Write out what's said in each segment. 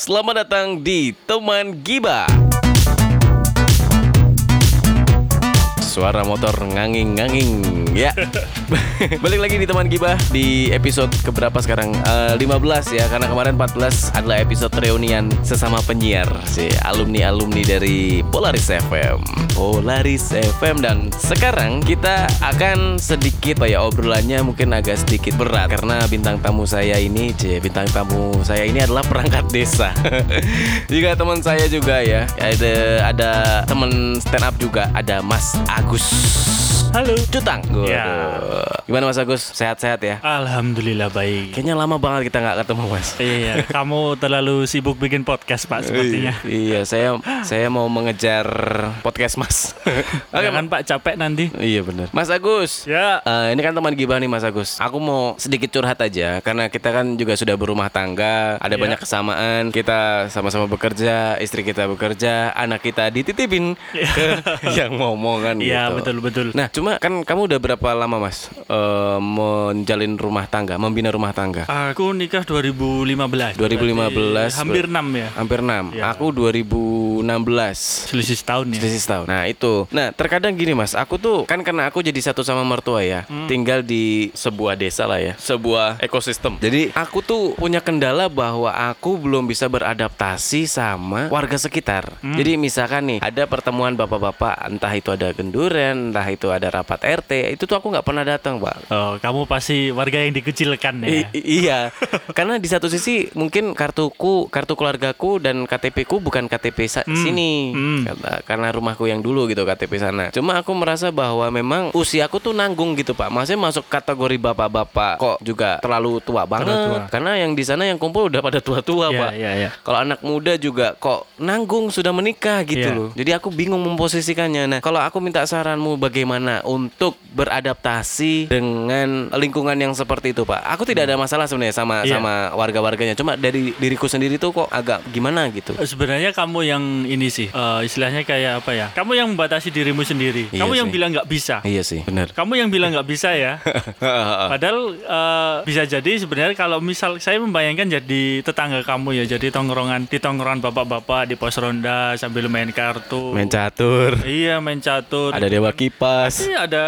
Selamat datang di Teman Giba. Suara motor nganging-nganging ya. Balik lagi di teman Gibah di episode keberapa sekarang? Eh, 15 ya karena kemarin 14 adalah episode reunian sesama penyiar si alumni-alumni dari Polaris FM. Polaris FM dan sekarang kita akan sedikit apa ya obrolannya mungkin agak sedikit berat karena bintang tamu saya ini, C, bintang tamu saya ini adalah perangkat desa. juga teman saya juga ya. Ada ada teman stand up juga, ada Mas Agus. Marcus. Halo. Cutang. Waduh. Ya. Gimana Mas Agus? Sehat-sehat ya? Alhamdulillah baik. Kayaknya lama banget kita nggak ketemu Mas. Iya, kamu terlalu sibuk bikin podcast Pak sepertinya. iya, saya saya mau mengejar podcast Mas. Oke, Jangan Pak capek nanti. Iya benar. Mas Agus. Ya. Eh, ini kan teman gibah nih Mas Agus. Aku mau sedikit curhat aja karena kita kan juga sudah berumah tangga, ada Iya. banyak kesamaan. Kita sama-sama bekerja, istri kita bekerja, anak kita dititipin ke yang ngomong kan Iya gitu. betul betul. Nah, cuma kan kamu udah berapa lama Mas eh, menjalin rumah tangga, membina rumah tangga? Aku nikah 2015. 2015, Berarti hampir ber- 6 ya. Hampir 6. Iya. Aku 2016. Selisih setahun ya. Selisih setahun. Nah itu. Nah terkadang gini mas, aku tuh kan karena aku jadi satu sama mertua ya, Hmm. tinggal di sebuah desa lah ya, sebuah ekosistem. Jadi aku tuh punya kendala bahwa aku belum bisa beradaptasi sama warga sekitar. Hmm. Jadi misalkan nih ada pertemuan bapak-bapak, entah itu ada genduren, entah itu ada rapat RT, itu tuh aku nggak pernah datang pak. Oh, kamu pasti warga yang dikucilkan ya. I- iya, karena di satu sisi mungkin kartuku, kartu keluargaku dan KTP ku bukan KTP sa- sini, hmm. Karena- karena rumahku yang dulu gitu KTP sana. Cuma aku merasa bahwa memang usiaku tuh nanggung gitu pak. Maksudnya masuk kategori bapak-bapak kok juga terlalu tua banget. tua. Karena yang di sana yang kumpul udah pada tua-tua Iya, pak. iya, iya. Kalau anak muda juga kok nanggung sudah menikah gitu Iya. loh. Jadi aku bingung memposisikannya. Nah, kalau aku minta saranmu bagaimana untuk beradaptasi dengan lingkungan yang seperti itu, Pak. Aku tidak ada masalah sebenarnya sama Iya. sama warga-warganya. Cuma dari diriku sendiri tuh kok agak gimana gitu. Eh, Sebenarnya kamu yang ini sih, eh, istilahnya kayak apa ya? Kamu yang membatasi dirimu sendiri. Iya kamu yang sih. bilang nggak bisa. Iya sih, benar. Kamu yang bilang nggak bisa ya. Padahal eh, bisa jadi sebenarnya kalau misal saya membayangkan jadi tetangga kamu ya, jadi tongkrongan di tongkrongan bapak-bapak di pos ronda sambil main kartu. Main catur. Iya main catur. Ada dewa kipas. Iya ada.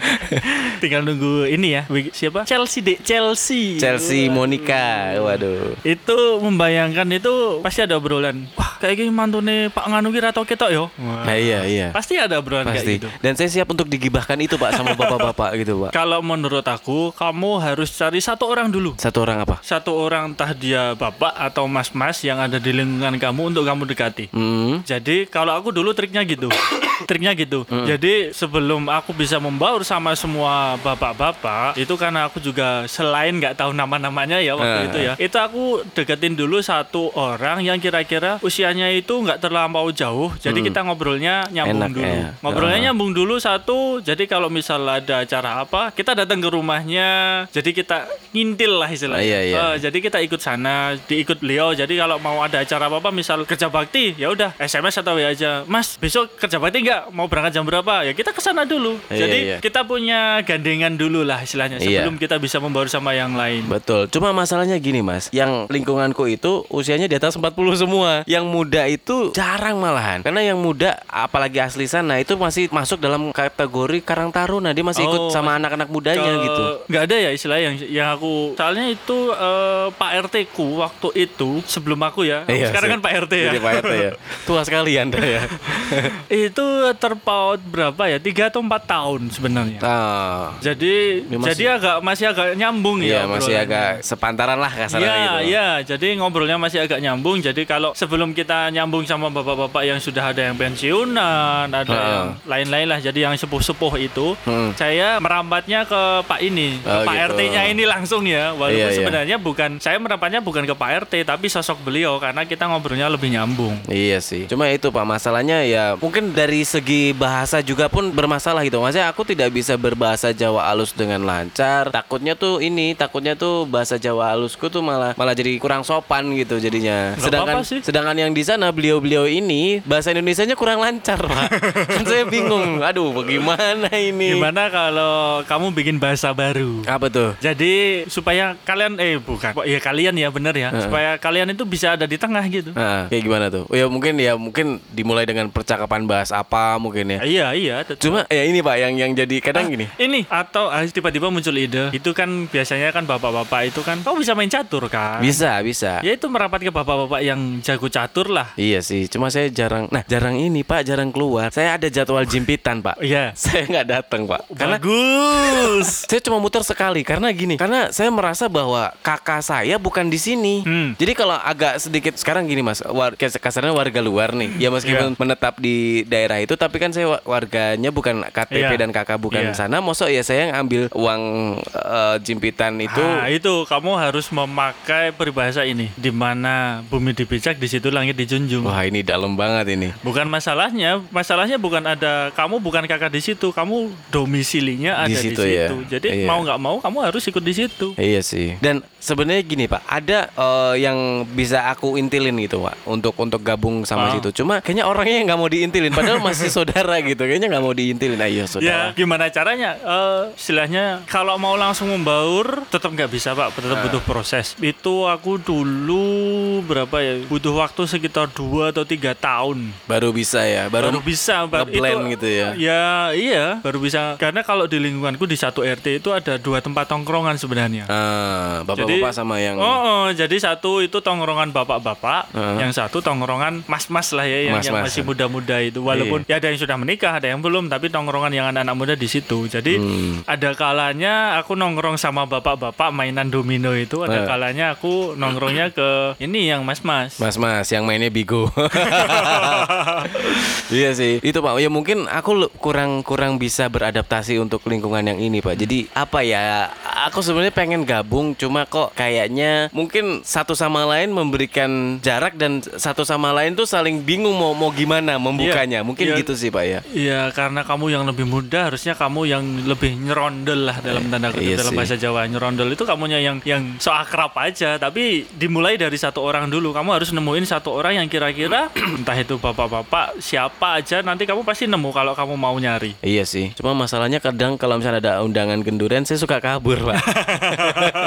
Tinggal nunggu ini ya. Siapa? Chelsea deh. Chelsea. Chelsea Monica. Waduh. Itu membayangkan itu pasti ada obrolan. Wah kayak gini mantune Pak Nganu kira tau ketok yo. Wah. Nah, iya, iya. Pasti ada obrolan kayak Pasti. gitu. Dan saya siap untuk digibahkan itu, Pak, sama bapak-bapak gitu, Pak. Kalau menurut aku, kamu harus cari satu orang dulu. Satu orang apa? Satu orang entah dia bapak atau mas-mas yang ada di lingkungan kamu untuk kamu dekati. Hmm. Jadi kalau aku dulu triknya gitu. triknya gitu. Hmm. Jadi sebelum aku bisa membaur sama semua bapak-bapak, itu karena aku juga selain nggak tahu nama-namanya ya waktu Eh. itu ya. Itu aku deketin dulu satu orang yang kira-kira usianya itu nggak terlampau jauh. Jadi kita ngobrolnya nyambung Hmm. Enak, dulu. ya. Ngobrolnya Ah. nyambung dulu satu. Jadi kalau misal ada acara apa, kita datang ke rumahnya. Jadi kita ngintil lah istilahnya. Ah, iya, iya. Eh, jadi kita ikut sana, diikut beliau. Jadi kalau mau ada acara apa-apa, misal kerja bakti, ya udah SMS atau WA aja. Mas, besok kerja bakti nggak? Mau berangkat jam berapa? Ya kita ke sana dulu. Iya, Jadi iya. kita punya gandengan dulu lah istilahnya Iya. sebelum kita bisa membaur sama yang lain. Betul. Cuma masalahnya gini, Mas. Yang lingkunganku itu usianya di atas 40 semua. Yang muda itu jarang malahan. Karena yang muda apalagi asli sana itu masih masuk dalam kategori Karang Taruna. Dia masih ikut Oh, sama anak-anak mudanya Ke- gitu. nggak ada ya istilah yang yang aku soalnya itu eh, Pak RT ku waktu itu sebelum aku ya Iya, sekarang sih. kan Pak RT ya Jadi Pak RT ya. Tua sekali Anda ya. itu terpaut berapa ya tiga atau empat tahun sebenarnya Ah. jadi Ya, masih- jadi agak masih agak nyambung Iya, ya masih obrolannya. agak sepantaran lah kasarnya Iya, gitu. iya. Jadi ngobrolnya masih agak nyambung. Jadi kalau sebelum kita nyambung sama bapak-bapak yang sudah ada yang pensiunan, ada Heeh. yang lain-lain lah. Jadi yang sepuh-sepuh itu, Hmm. saya merambatnya ke Pak ini, ke Oh, Pak gitu. RT-nya ini langsung ya. Walaupun Iya, iya. sebenarnya bukan, saya merampatnya bukan ke Pak RT, tapi sosok beliau karena kita ngobrolnya lebih nyambung. Iya sih. Cuma itu Pak masalahnya ya mungkin dari segi bahasa juga pun bermasalah gitu. Maksudnya aku tidak bisa berbahasa Jawa halus dengan lancar. Takutnya tuh ini, takutnya tuh bahasa Jawa halusku tuh malah malah jadi kurang sopan gitu jadinya. Nggak sedangkan apa-apa sih. sedangkan yang di sana beliau-beliau ini bahasa Indonesianya kurang lancar, Pak. kan saya bingung. Aduh, bagaimana ini? Gimana kalau kamu bikin bahasa baru? Apa tuh? Jadi supaya kalian eh bukan, ya kalian ya bener ya, supaya kalian itu bisa ada di tengah gitu. Nah, kayak gimana tuh? Oh, ya mungkin ya mungkin dimulai dengan percakapan bahas apa mungkin ya. Iya iya. tetap. Cuma ya ini Pak yang yang jadi kadang gini. Ini atau ah, tiba-tiba muncul ide. Itu kan biasanya kan bapak-bapak itu kan, kau bisa main catur kan? Bisa, bisa. Ya itu merapat ke bapak-bapak yang jago catur lah. Iya sih, cuma saya jarang. Nah, jarang ini Pak, jarang keluar. Saya ada jadwal jimpitan Pak. Iya. Saya nggak datang Pak, karena Bagus. saya cuma muter sekali karena gini, karena saya merasa bahwa kakak saya bukan di sini. Hmm. Jadi kalau agak sedikit sekarang gini Mas, war, kasarnya warga luar nih. Ya meskipun menetap di daerah itu tapi kan saya wa- warganya bukan KTP Iya. dan kakak bukan Iya. sana. Mosok ya saya ngambil uang eh, jimpitan itu Nah, itu kamu harus memakai peribahasa ini, di mana bumi dipijak, di situ langit dijunjung. Wah, ini dalam banget ini. Bukan masalahnya, masalahnya bukan ada kamu bukan kakak di situ, kamu domisilinya ada Di di situ situ. ya. Jadi Iya. mau nggak mau kamu harus ikut di situ. Iya sih. Dan sebenarnya gini Pak, ada eh, yang bisa aku intilin gitu Pak, untuk untuk gabung sama Ah. situ. Cuma kayaknya orangnya yang nggak mau diintilin, padahal masih saudara gitu. Kayaknya nggak mau diintilin. Ayo Ya, saudara. gimana caranya? Eh, istilahnya kalau mau langsung membaur tetap nggak bisa pak, Ah. tetap butuh proses. Itu aku dulu berapa ya? Butuh waktu sekitar 2 atau tiga tahun. Baru bisa ya, baru, baru bisa Pak. Itu- gitu ya. ya iya baru bisa karena kalau di lingkunganku di satu RT itu ada dua tempat tongkrongan sebenarnya Ah, bapak-bapak sama yang oh, oh, jadi satu itu tongkrongan bapak-bapak Heeh. yang satu tongkrongan mas-mas lah ya yang, yang masih muda-muda itu walaupun Iya. ya ada yang sudah menikah ada yang belum tapi tongkrongan yang anak-anak muda di situ jadi Hmm. ada kalanya aku nongkrong sama bapak-bapak mainan domino itu ada Eh. kalanya aku nongkrongnya ke ini yang mas-mas Mas-mas yang mainnya bigo. iya sih. Itu Pak. Ya mungkin aku kurang kurang bisa beradaptasi untuk lingkungan yang ini, Pak. Jadi apa ya? Aku sebenarnya pengen gabung cuma kok kayaknya mungkin satu sama lain memberikan jarak dan satu sama lain tuh saling bingung mau mau gimana membukanya. Mungkin Iya. gitu sih, Pak ya. Iya karena kamu yang lebih muda harusnya kamu yang lebih nyerondel lah dalam tanda kutip iya dalam sih. bahasa Jawa nyerondel itu kamunya yang yang so akrab aja tapi dimulai dari satu orang dulu kamu harus nemuin satu orang yang kira-kira entah itu bapak-bapak siapa aja nanti kamu pasti nemu kalau kamu mau nyari Iya sih. Cuma masalahnya kadang kalau misalnya ada undangan genduren saya suka kabur, Pak.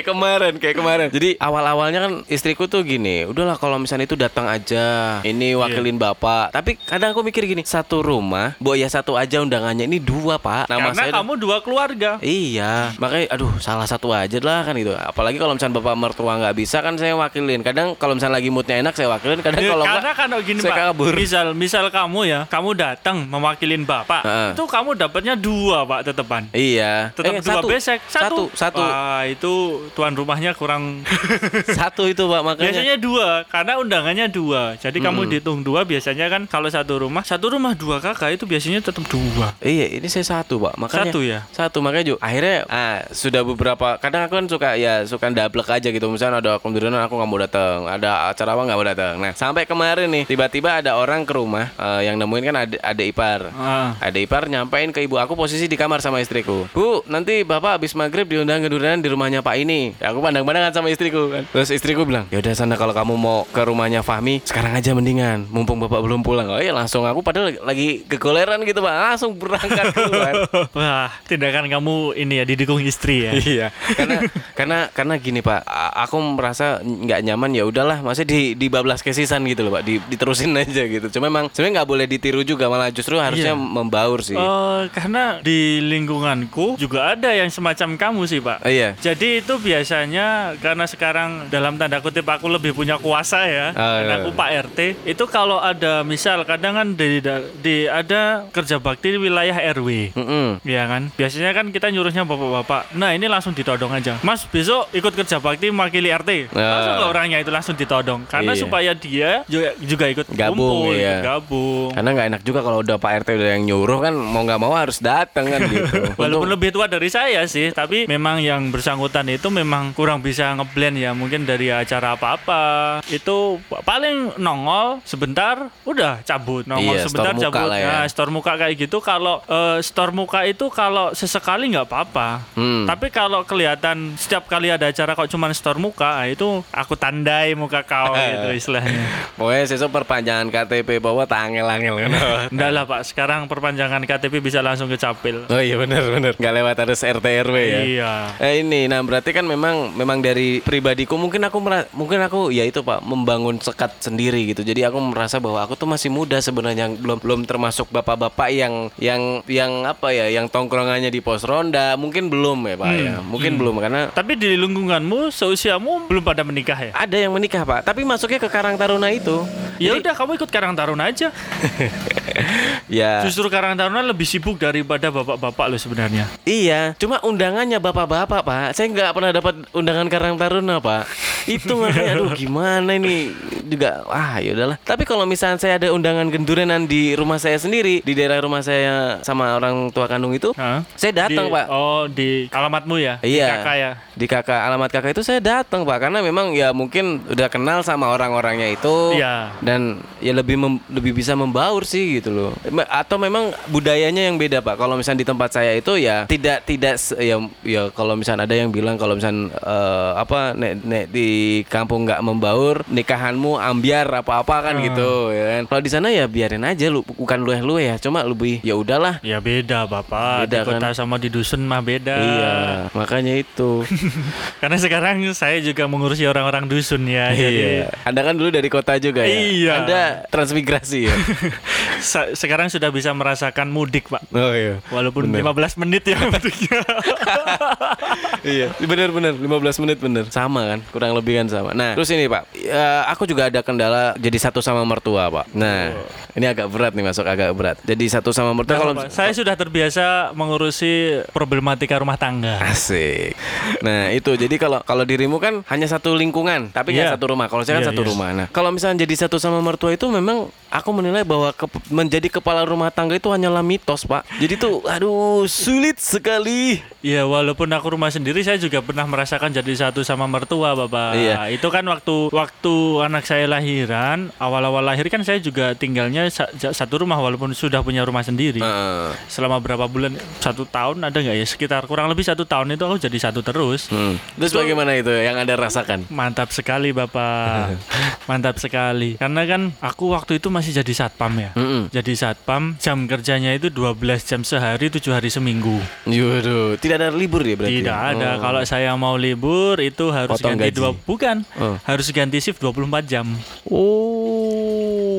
kayak kemarin, kayak kemarin. Jadi awal-awalnya kan istriku tuh gini, udahlah kalau misalnya itu datang aja, ini wakilin Iya. bapak. Tapi kadang aku mikir gini, satu rumah, bu ya satu aja undangannya ini dua pak. Nama karena saya kamu dua keluarga Iya, makanya aduh salah satu aja lah kan gitu. Apalagi kalau misalnya bapak mertua nggak bisa kan saya wakilin. Kadang kalau misalnya lagi moodnya enak saya wakilin. Kadang Ya, kalau karena nggak kan gini saya pak, kabur. misal misal kamu ya, kamu datang mewakilin bapak, Heeh. itu kamu dapatnya dua pak tetepan. Iya. Tetap Eh, dua satu. besek Satu, satu. Wah itu tuan rumahnya kurang Satu itu pak makanya. Biasanya dua, karena undangannya dua. Jadi kamu dihitung dua, biasanya kan kalau satu rumah, satu rumah dua kakak itu biasanya tetap dua. Iya, ini saya satu, Pak. Makanya Satu ya? Satu, makanya juga akhirnya ah sudah beberapa kadang aku kan suka ya suka dablek aja gitu. Misalnya ada kemudian aku nggak mau datang, ada acara apa nggak mau datang. Nah, sampai kemarin nih tiba-tiba ada orang ke rumah eh, yang nemuin kan ada ada ipar. Ah. Ada ipar nyampein ke ibu aku posisi di kamar sama istriku. Bu, nanti bapak habis maghrib diundang kedudukan di rumahnya Pak ini. Ya, aku pandang-pandangan sama istriku kan. Terus istriku bilang, ya udah sana kalau kamu mau ke rumahnya Fahmi sekarang aja mendingan. Mumpung bapak belum pulang. Oh iya langsung aku padahal lagi kegoleran gitu Pak. Langsung berangkat keluar. Wah, tindakan kamu ini ya didukung istri ya. iya. Karena karena karena gini Pak, aku merasa nggak nyaman ya udahlah, masih di di bablas kesisan gitu loh Pak, di, diterusin aja gitu. Cuma memang sebenarnya nggak boleh ditiru juga, malah justru harusnya Iya. membaur sih. Eh, karena di lingkunganku juga ada yang semacam kamu sih pak. Oh, iya. Jadi itu biasanya karena sekarang dalam tanda kutip aku lebih punya kuasa ya, Oh, karena iya. aku Pak RT. Itu kalau ada misal kadang kan di, di ada kerja bakti di wilayah RW. Mm-mm. Iya kan, biasanya kan kita nyuruhnya bapak-bapak. Nah ini langsung ditodong aja. Mas besok ikut kerja bakti mewakili RT. Langsung ke orangnya itu langsung ditodong. Karena Iya. supaya dia juga, juga ikut Gabung, kumpul, iya. gabung. Karena nggak enak juga kalau udah Pak RT udah yang nyuruh kan mau nggak mau harus datang kan gitu. Walaupun Untung- lebih tua dari saya sih, tapi memang yang bersangkutan itu memang kurang bisa ngeblend ya mungkin dari acara apa-apa itu paling nongol sebentar udah cabut nongol Iya, sebentar store cabut ya. nah store muka kayak gitu kalau eh, store muka itu kalau sesekali nggak apa-apa Hmm. tapi kalau kelihatan setiap kali ada acara kok cuman store muka ah, itu aku tandai muka kau gitu istilahnya Pokoknya sesuk perpanjangan KTP bawa tangel-angel kan. Enggak lah pak, sekarang perpanjangan KTP bisa langsung ke capil. Oh iya benar benar. Nggak lewat harus RT RW ya. Iya. Eh ini, nah berarti kan memang memang dari pribadiku mungkin aku mungkin aku ya itu pak membangun sekat sendiri gitu. Jadi aku merasa bahwa aku tuh masih muda sebenarnya belum belum termasuk bapak-bapak yang yang yang apa ya yang tongkrongannya di pos ronda mungkin belum ya pak ya mungkin belum karena Tapi di lingkunganmu, seusiamu belum pada menikah ya? ada yang menikah pak tapi masuknya ke Karang Taruna itu. Ya Jadi- udah, kamu ikut Karang Taruna aja. ya Justru Karang Taruna lebih sibuk daripada bapak-bapak lo sebenarnya. Iya, cuma undangannya bapak-bapak pak. Saya nggak pernah dapat undangan Karang Taruna pak. Itu makanya, aduh gimana ini juga. Wah ya udahlah. Tapi kalau misalnya saya ada undangan gendurenan di rumah saya sendiri, di daerah rumah saya sama orang tua kandung itu, Hah? saya datang Di- pak. Oh, di alamatmu ya? Di Iya. kakak ya? Di kakak alamat kakak itu saya datang pak, karena memang ya mungkin udah kenal sama orang-orangnya itu. Iya. Dan ya lebih mem- lebih bisa membaur sih gitu loh. Atau memang budayanya yang beda pak. Kalau misalnya di tempat saya itu ya tidak tidak ya ya kalau misalnya ada yang bilang kalau misalnya eh, apa nek nek di kampung nggak membaur nikahanmu ambiar apa apa kan Hmm. gitu ya kan. Kalau di sana ya biarin aja lu bukan lueh lueh ya. Cuma lebih ya udahlah. Ya beda bapak. Beda, di kota kan? sama di dusun mah beda. Iya, makanya itu. Karena sekarang saya juga mengurusi orang-orang dusun ya. Jadi Iya. Anda kan dulu dari kota juga ya. Iya. Anda transmigrasi ya. se- sekarang sudah bisa merasakan mudik pak. Oh iya. Walaupun Bener. 15 menit ya mudiknya. iya, benar-benar 15 menit bener. Sama kan, kurang lebih kan sama. Nah, terus ini Pak, ya, aku juga ada kendala jadi satu sama mertua Pak. Nah, ini agak berat nih masuk agak berat. Jadi satu sama mertua kalau Apa, saya sudah terbiasa mengurusi problematika rumah tangga. Asik. Nah itu jadi kalau kalau dirimu kan hanya satu lingkungan, tapi nggak Iya. satu rumah. Kalau saya kan Iya, satu iya. rumah. Nah kalau misalnya jadi satu sama mertua itu memang aku menilai bahwa ke- menjadi kepala rumah tangga itu hanyalah mitos pak. Jadi tuh aduh sulit sekali. Ya walaupun aku rumah sendiri saya juga pernah merasakan jadi satu sama mertua bapak. Iya. Itu kan waktu waktu anak saya lahiran awal-awal lahir kan saya juga tinggalnya sa- satu rumah walaupun sudah punya rumah sendiri. Heeh. Selama berapa bulan satu tahun ada nggak ya sekitar kurang lebih satu tahun itu aku jadi satu terus. Hmm. Terus bagaimana itu yang anda rasakan? Mantap sekali bapak, mantap sekali. Karena kan aku waktu itu masih jadi satpam ya. Mm-mm. Jadi satpam jam kerjanya itu 12 jam sehari, 7 hari seminggu. Yuduh, tidak ada libur ya berarti? Tidak ada. Oh. Kalau saya mau libur itu harus Potong ganti gaji. dua bukan. Oh. Harus ganti shift 24 jam. Oh.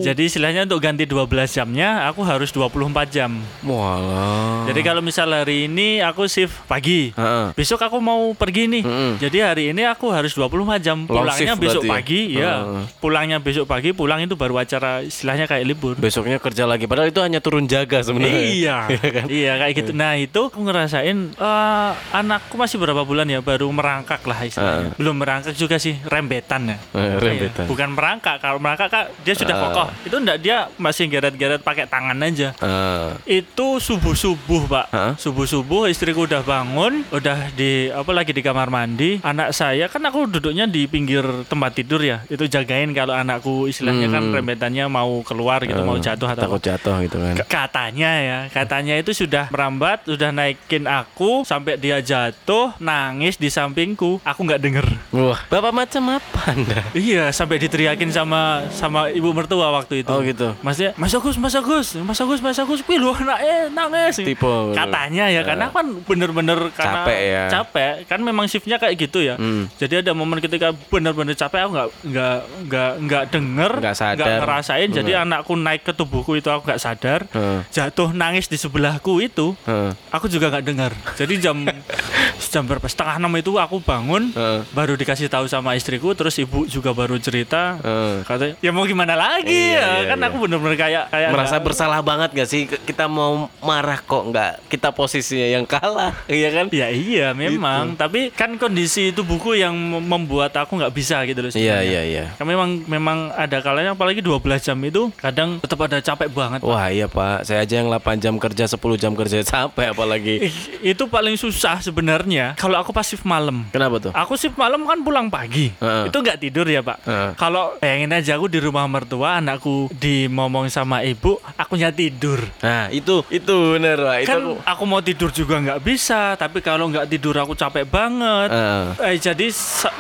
Jadi istilahnya untuk ganti 12 jamnya aku harus 24 jam. Walah. Jadi kalau misal hari ini aku shift pagi. Heeh. Besok aku mau pergi nih. Mm-mm. Jadi hari ini aku harus 24 jam. Pulangnya besok ya? pagi, ya. Heeh. Pulangnya besok pagi, pulang itu baru acara istilahnya kayak libur. Besoknya kerja lagi. Padahal itu hanya turun jaga sebenarnya. Iya, kan? iya kayak gitu. Nah itu aku ngerasain eh, anakku masih berapa bulan ya baru merangkak lah istilahnya. Belum merangkak juga sih rembetan ya. Eh, rembetan. Iya, Bukan merangkak. Kalau merangkak kak dia sudah Ah. kokoh. Itu enggak dia masih geret-geret pakai tangan aja. Ah. Itu subuh subuh pak. Hah? Subuh subuh istriku udah bangun, udah di apa lagi di kamar mandi. Anak saya kan aku duduknya di pinggir tempat tidur ya. Itu jagain kalau anakku istilahnya kan Hmm. rembetannya mau keluar gitu, mau jatuh atau takut jatuh gitu kan. Katanya ya katanya itu sudah merambat sudah naikin aku sampai dia jatuh nangis di sampingku aku nggak denger Wah, bapak macam apa anda? iya sampai diteriakin sama sama ibu mertua waktu itu Oh gitu. Maksudnya, Mas Agus, Mas Agus, Mas Agus, Mas Agus, wih lu anaknya nangis. Tipe. Katanya ya, karena kan bener-bener karena Capek ya. capek. Kan memang shiftnya kayak gitu ya. Hmm. Jadi ada momen ketika bener-bener capek aku nggak nggak nggak nggak denger, Nggak ngerasain. Jadi Hmm. anakku naik ke tubuhku itu aku nggak sadar. Heeh. Jatuh nangis di sebelahku itu, Heeh. aku juga nggak dengar. Jadi jam jam berapa setengah enam itu aku bangun, Heeh. baru dikasih tahu sama istriku, terus ibu juga baru cerita. Heeh. Katanya, ya mau gimana lagi? Iya, kan aku bener-bener kayak kayak merasa nggak- bersalah banget gak sih kita mau marah kok nggak kita posisinya yang kalah iya kan Ya iya memang, tapi kan kondisi itu buku yang mem- membuat aku nggak bisa gitu loh. iya sebenarnya. iya iya Kan memang memang ada kalanya apalagi 12 jam itu kadang tetap ada capek banget. Wah iya pak, saya aja yang 8 jam kerja, 10 jam kerja capek apalagi Itu paling susah sebenarnya kalau aku pas shift malam. Kenapa tuh? Aku shift malam kan pulang pagi. Heeh. Itu nggak tidur ya, Pak. Heeh. Kalau bayangin aja aku di rumah mertua, anakku dimomong sama ibu, akunya tidur. Nah itu, itu bener pak Itu kan aku aku... mau tidur juga nggak bisa, tapi kalau nggak tidur aku capek banget. Heeh. Eh, jadi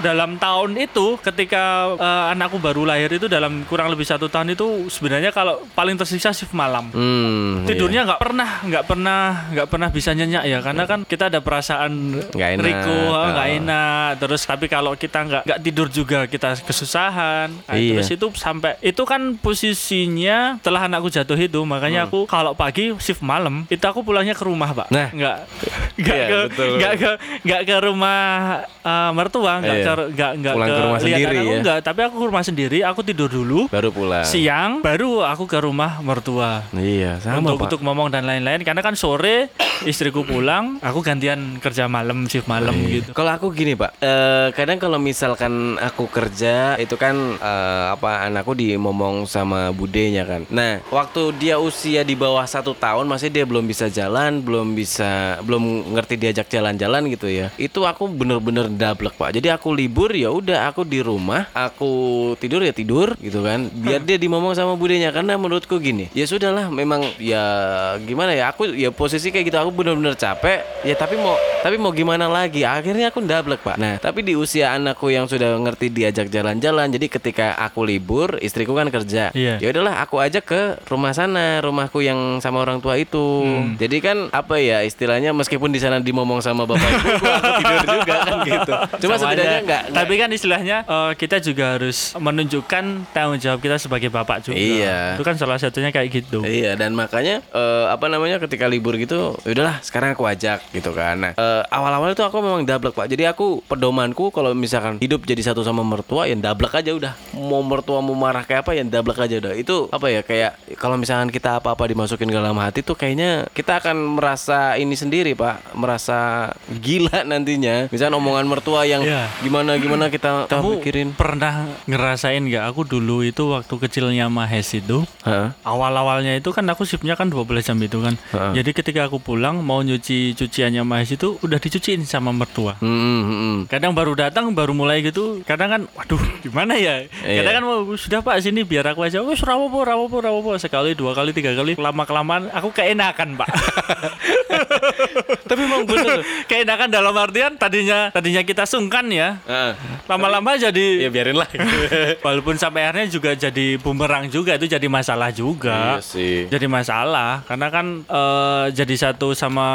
dalam tahun itu, ketika eh, anakku baru lahir itu dalam kurang lebih satu tahun itu sebenarnya kalau paling tersiksa shift malam. Hmm, Tidurnya nggak pernah, nggak pernah, nggak pernah bisa nyenyak ya, karena kan kita ada perasaan enak. Riko, nggak Ah. enak. Terus tapi kalau kita nggak nggak tidur juga kita kesusahan. Nah, Iya. Terus itu sampai itu kan posisinya setelah anakku jatuh itu, makanya aku kalau pagi shift malam itu aku pulangnya ke rumah pak. Hmm. Nah. nggak nggak Iya, ke betul. nggak ke nggak ke rumah eh, mertua, nggak Iya. ke nggak nggak Pulang ke rumah lihat sendiri ya? nggak. Tapi aku ke rumah sendiri, aku tidur dulu. baru pulang Siang baru aku ke rumah mertua Iya sama untuk pak untuk ngomong dan lain-lain karena kan sore istriku pulang aku gantian kerja malam shift malam Iya. gitu Kalau aku gini pak, eh, kadang kalau misalkan aku kerja itu kan eh, apa anakku dimomong sama budenya kan. Nah waktu dia usia di bawah satu tahun masih dia belum bisa jalan, belum bisa, belum ngerti diajak jalan-jalan gitu ya. Itu aku bener-bener dablek pak. Jadi aku libur ya udah aku di rumah, aku tidur ya tidur gitu kan. Biar dia dimomong sama budenya karena menurutku gini, ya sudahlah memang ya gimana ya aku ya posisi kayak gitu aku bener-bener capek ya tapi mau tapi mau gimana lagi akhirnya aku ndablek pak nah tapi di usia anakku yang sudah ngerti diajak jalan-jalan jadi ketika aku libur istriku kan kerja Iya. ya udahlah aku ajak ke rumah sana rumahku yang sama orang tua itu Hmm. jadi kan apa ya istilahnya meskipun di sana dimomong sama bapak ibu aku tidur juga kan gitu cuma Sama aja. enggak tapi kan istilahnya eh, kita juga harus menunjukkan tanggung jawab kita sebagai bapak juga Iya. itu kan salah satunya kayak gitu Iya dan makanya eh, apa namanya ketika libur gitu, ya udahlah sekarang aku ajak gitu kan. Nah eh, awal-awal itu aku memang dablek pak. Jadi aku pedomanku kalau misalkan hidup jadi satu sama mertua, ya dablek aja udah. Mau mertua mau marah kayak apa, ya dablek aja udah. Itu apa ya kayak kalau misalkan kita apa-apa dimasukin ke dalam hati tuh kayaknya kita akan merasa ini sendiri pak, merasa gila nantinya. Misalnya omongan mertua yang Iya. gimana gimana kita, kamu pikirin. pernah ngerasain nggak aku dulu itu waktu kecilnya Mahes itu Hah? awal-awalnya itu kan aku shiftnya kan 12 jam itu kan Heeh. jadi ketika aku pulang mau nyuci cuciannya Mahes itu udah dicuciin sama mertua Hmm, hmm, hmm. kadang baru datang baru mulai gitu kadang kan waduh gimana ya Iya. kadang kan mau sudah pak sini biar aku aja wes rawopo rawopo rawopo sekali dua kali tiga kali lama kelamaan aku keenakan pak Tapi emang bener. keenakan dalam artian tadinya tadinya kita sungkan ya Heeh. lama-lama jadi Ya biarin lah. walaupun sampai akhirnya juga jadi bumerang juga itu jadi masalah juga Iya sih. jadi masalah karena kan eh, jadi satu sama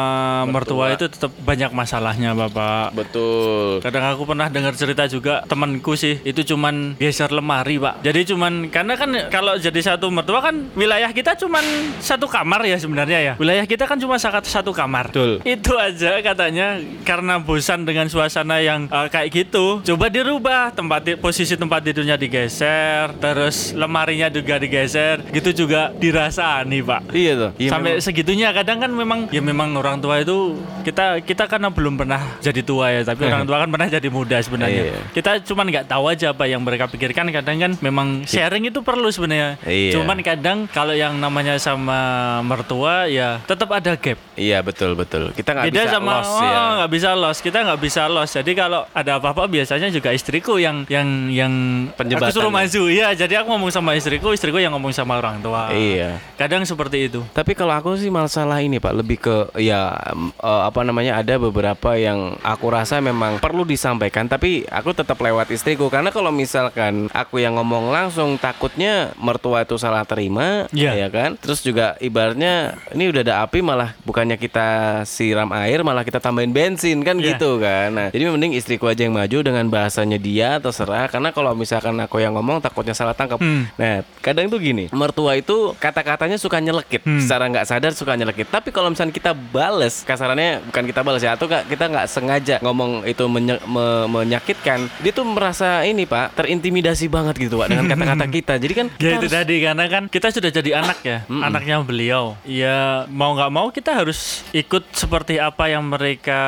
mertua, itu tetap banyak masalahnya bapak Betul. kadang aku pernah dengar cerita juga temanku sih itu cuman geser lemari pak jadi cuman karena kan kalau jadi satu mertua kan wilayah kita cuman satu kamar ya sebenarnya ya wilayah kita kan cuma satu satu kamar Betul. itu aja katanya karena bosan dengan suasana yang eh, kayak gitu coba dirubah tempat posisi tempat tidurnya digeser terus lemarinya juga digeser gitu juga dirasani pak Iya tuh. Iya, sampai memang. segitunya kadang kan memang ya memang orang tua itu kita kita karena belum pernah jadi tua ya tapi orang tua kan pernah jadi muda sebenarnya Iya. kita cuman nggak tahu aja apa yang mereka pikirkan kadang kan memang sharing itu perlu sebenarnya Iya. cuman kadang kalau yang namanya sama mertua ya tetap ada gap Iya betul betul. Kita nggak bisa sama loss oh, ya. nggak bisa loss kita nggak bisa loss jadi kalau ada apa-apa biasanya juga istriku yang yang yang Penjembatan aku suruh ya? maju ya jadi aku ngomong sama istriku istriku yang ngomong sama orang tua Iya. kadang seperti itu Tapi kalau aku sih masalah ini Pak lebih ke ya eh, apa namanya ada beberapa yang aku rasa memang perlu disampaikan tapi aku tetap lewat istriku karena kalau misalkan aku yang ngomong langsung takutnya mertua itu salah terima Iya. ya kan. Terus juga ibaratnya ini udah ada api malah bukannya kita siram air malah kita tambahin bensin kan Iya. gitu kan. Nah, jadi mending istriku aja yang maju dengan bahasanya dia terserah karena kalau misalkan aku yang ngomong takutnya salah tangkap. Hmm. Nah, kadang tuh gini, mertua itu kata-katanya suka nyelekit, Hmm. secara nggak sadar suka nyelekit. Tapi kalau misalnya kita bales, kasarannya bukan kita bales ya, atau kita nggak sengaja ngomong itu menye- me- menyakitkan, dia tuh merasa ini pak, terintimidasi banget gitu pak dengan kata-kata kita. Jadi kan kan Ya itu harus- tadi karena kan kita sudah jadi anak ya, anaknya beliau. Ya mau nggak mau kita harus ikut seperti apa yang mereka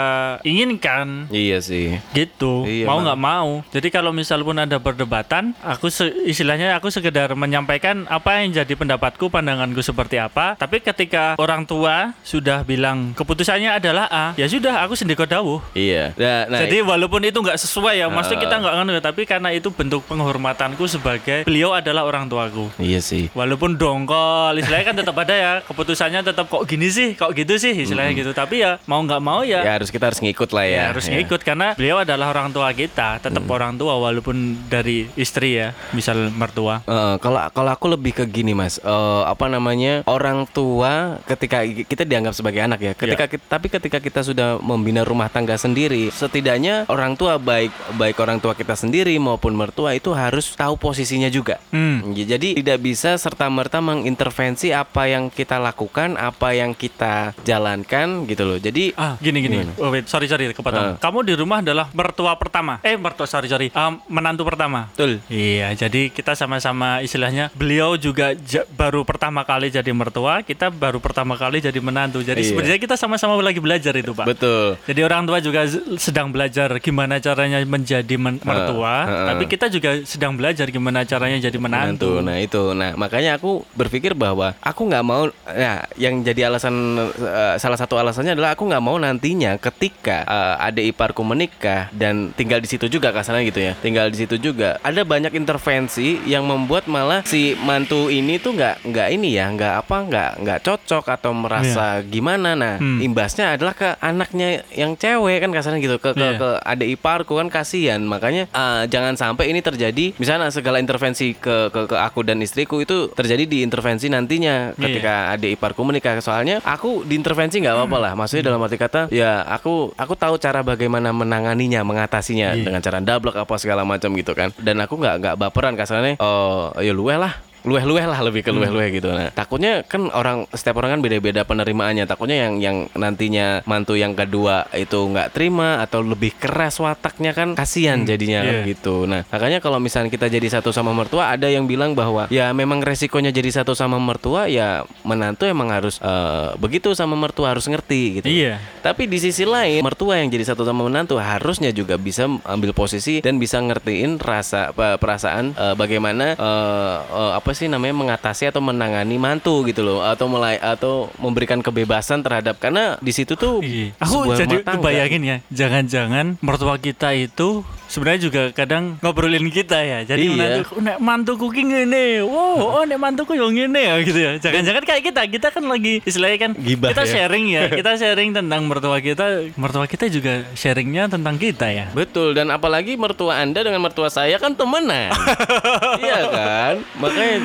inginkan. Iya sih. gitu Iya, mau nggak mau jadi kalau misal pun ada perdebatan aku se- istilahnya aku sekedar menyampaikan apa yang jadi pendapatku pandanganku seperti apa tapi ketika orang tua sudah bilang keputusannya adalah A ya sudah aku sendiri dawuh Iya. Nah, nah, jadi walaupun itu nggak sesuai ya maksudnya Ah. kita nggak nganu tapi karena itu bentuk penghormatanku sebagai beliau adalah orang tuaku iya sih. Walaupun dongkol, istilahnya kan tetap ada ya keputusannya tetap kok gini sih, kok gitu sih, istilahnya gitu. Tapi ya mau nggak mau ya, Ya harus kita harus ngikut lah ya. Ya, harus Ya. ngikut karena beliau adalah orang tua kita, tetap orang tua walaupun dari istri ya, misal mertua. Eh, kalau kalau aku lebih ke gini mas, Eh, apa namanya orang tua ketika kita dianggap sebagai anak ya, ketika Ya. ki- tapi ketika kita sudah membina rumah tangga sendiri, setidaknya orang tua baik baik orang tua kita sendiri maupun mertua itu harus tahu posisinya juga. Hmm. Ya, Jadi tidak bisa serta merta mengintervensi apa yang kita lakukan, apa yang kita jalankan gitu loh. Jadi Ah, gini gini. Gimana? Oh, wait, sorry sorry kepotong. Ah. Kamu di rumah adalah mertua pertama. Eh, mertua sorry sorry. Ah, menantu pertama. betul. Iya, jadi kita sama-sama istilahnya beliau juga ja- baru pertama kali jadi mertua, kita baru pertama kali jadi menantu. Jadi Iya. sebenarnya kita sama-sama lagi belajar itu, Pak. Betul. Jadi orang tua juga sedang belajar gimana caranya menjadi men- mertua, ha, ha. tapi kita juga sedang belajar gimana caranya jadi menantu. Nah itu, nah makanya aku berpikir bahwa aku nggak mau, ya yang jadi alasan eh, salah satu alasannya adalah aku nggak mau nantinya ketika eh, adik iparku menikah dan tinggal di situ juga kasarnya gitu ya, tinggal di situ juga ada banyak intervensi yang membuat malah si mantu ini tuh nggak nggak ini ya, nggak apa nggak nggak cocok atau merasa gimana. Nah Hmm. imbasnya adalah ke anaknya yang cewek kan kasarnya gitu ke ke, Iya. ke adik iparku kan kasihan makanya eh, jangan sampai ini terjadi misalnya segala intervensi ke, ke ke aku dan istriku itu terjadi di intervensi nantinya ketika adik iparku menikah. Soalnya aku diintervensi nggak apa-apa lah. Maksudnya dalam arti kata ya aku aku tahu cara bagaimana menanganinya mengatasinya Iya. dengan cara double apa segala macam gitu kan. Dan aku nggak nggak baperan kasarnya oh ya luwe lah lueh-lueh lah lebih ke lueh-lueh gitu. Nah, takutnya kan orang setiap orang kan beda-beda penerimaannya. Takutnya yang yang nantinya mantu yang kedua itu nggak terima atau lebih keras wataknya kan kasihan jadinya kan Iya. gitu. Nah, makanya kalau misalnya kita jadi satu sama mertua ada yang bilang bahwa ya memang resikonya jadi satu sama mertua ya menantu emang harus eh, begitu sama mertua harus ngerti gitu. Iya. Tapi di sisi lain, mertua yang jadi satu sama menantu harusnya juga bisa ambil posisi dan bisa ngertiin rasa perasaan eh, bagaimana eh, eh, apa sih namanya mengatasi atau menangani mantu gitu loh atau mulai atau memberikan kebebasan terhadap karena di situ tuh. Aku jadi tangga. kebayangin ya, jangan-jangan mertua kita itu sebenarnya juga kadang ngobrolin kita ya. Jadi Iya. menantu, nek mantuku ki ngene. Wow, oh nek mantuku yo ngene ya gitu ya. Jangan-jangan kayak kita, kita kan lagi istilahnya kan Gibah kita ya. sharing ya. Kita sharing tentang mertua kita, mertua kita juga sharingnya tentang kita ya. Betul dan apalagi mertua Anda dengan mertua saya kan temenan. iya kan? Makanya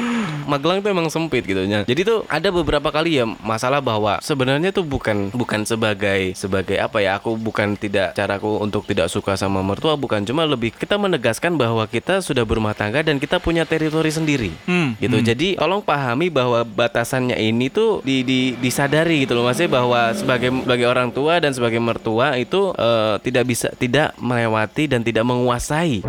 Magelang tuh emang sempit gitu ya. Jadi tuh ada beberapa kali ya masalah bahwa sebenarnya tuh bukan bukan sebagai sebagai apa ya? Aku bukan tidak caraku untuk tidak suka sama mertua bukan cuma lebih kita menegaskan bahwa kita sudah berumah tangga dan kita punya teritori sendiri. Hmm, Gitu. Jadi tolong pahami bahwa batasannya ini tuh di, di- disadari gitu loh Maksudnya bahwa sebagai sebagai orang tua dan sebagai mertua itu eh, tidak bisa tidak melewati dan tidak menguasai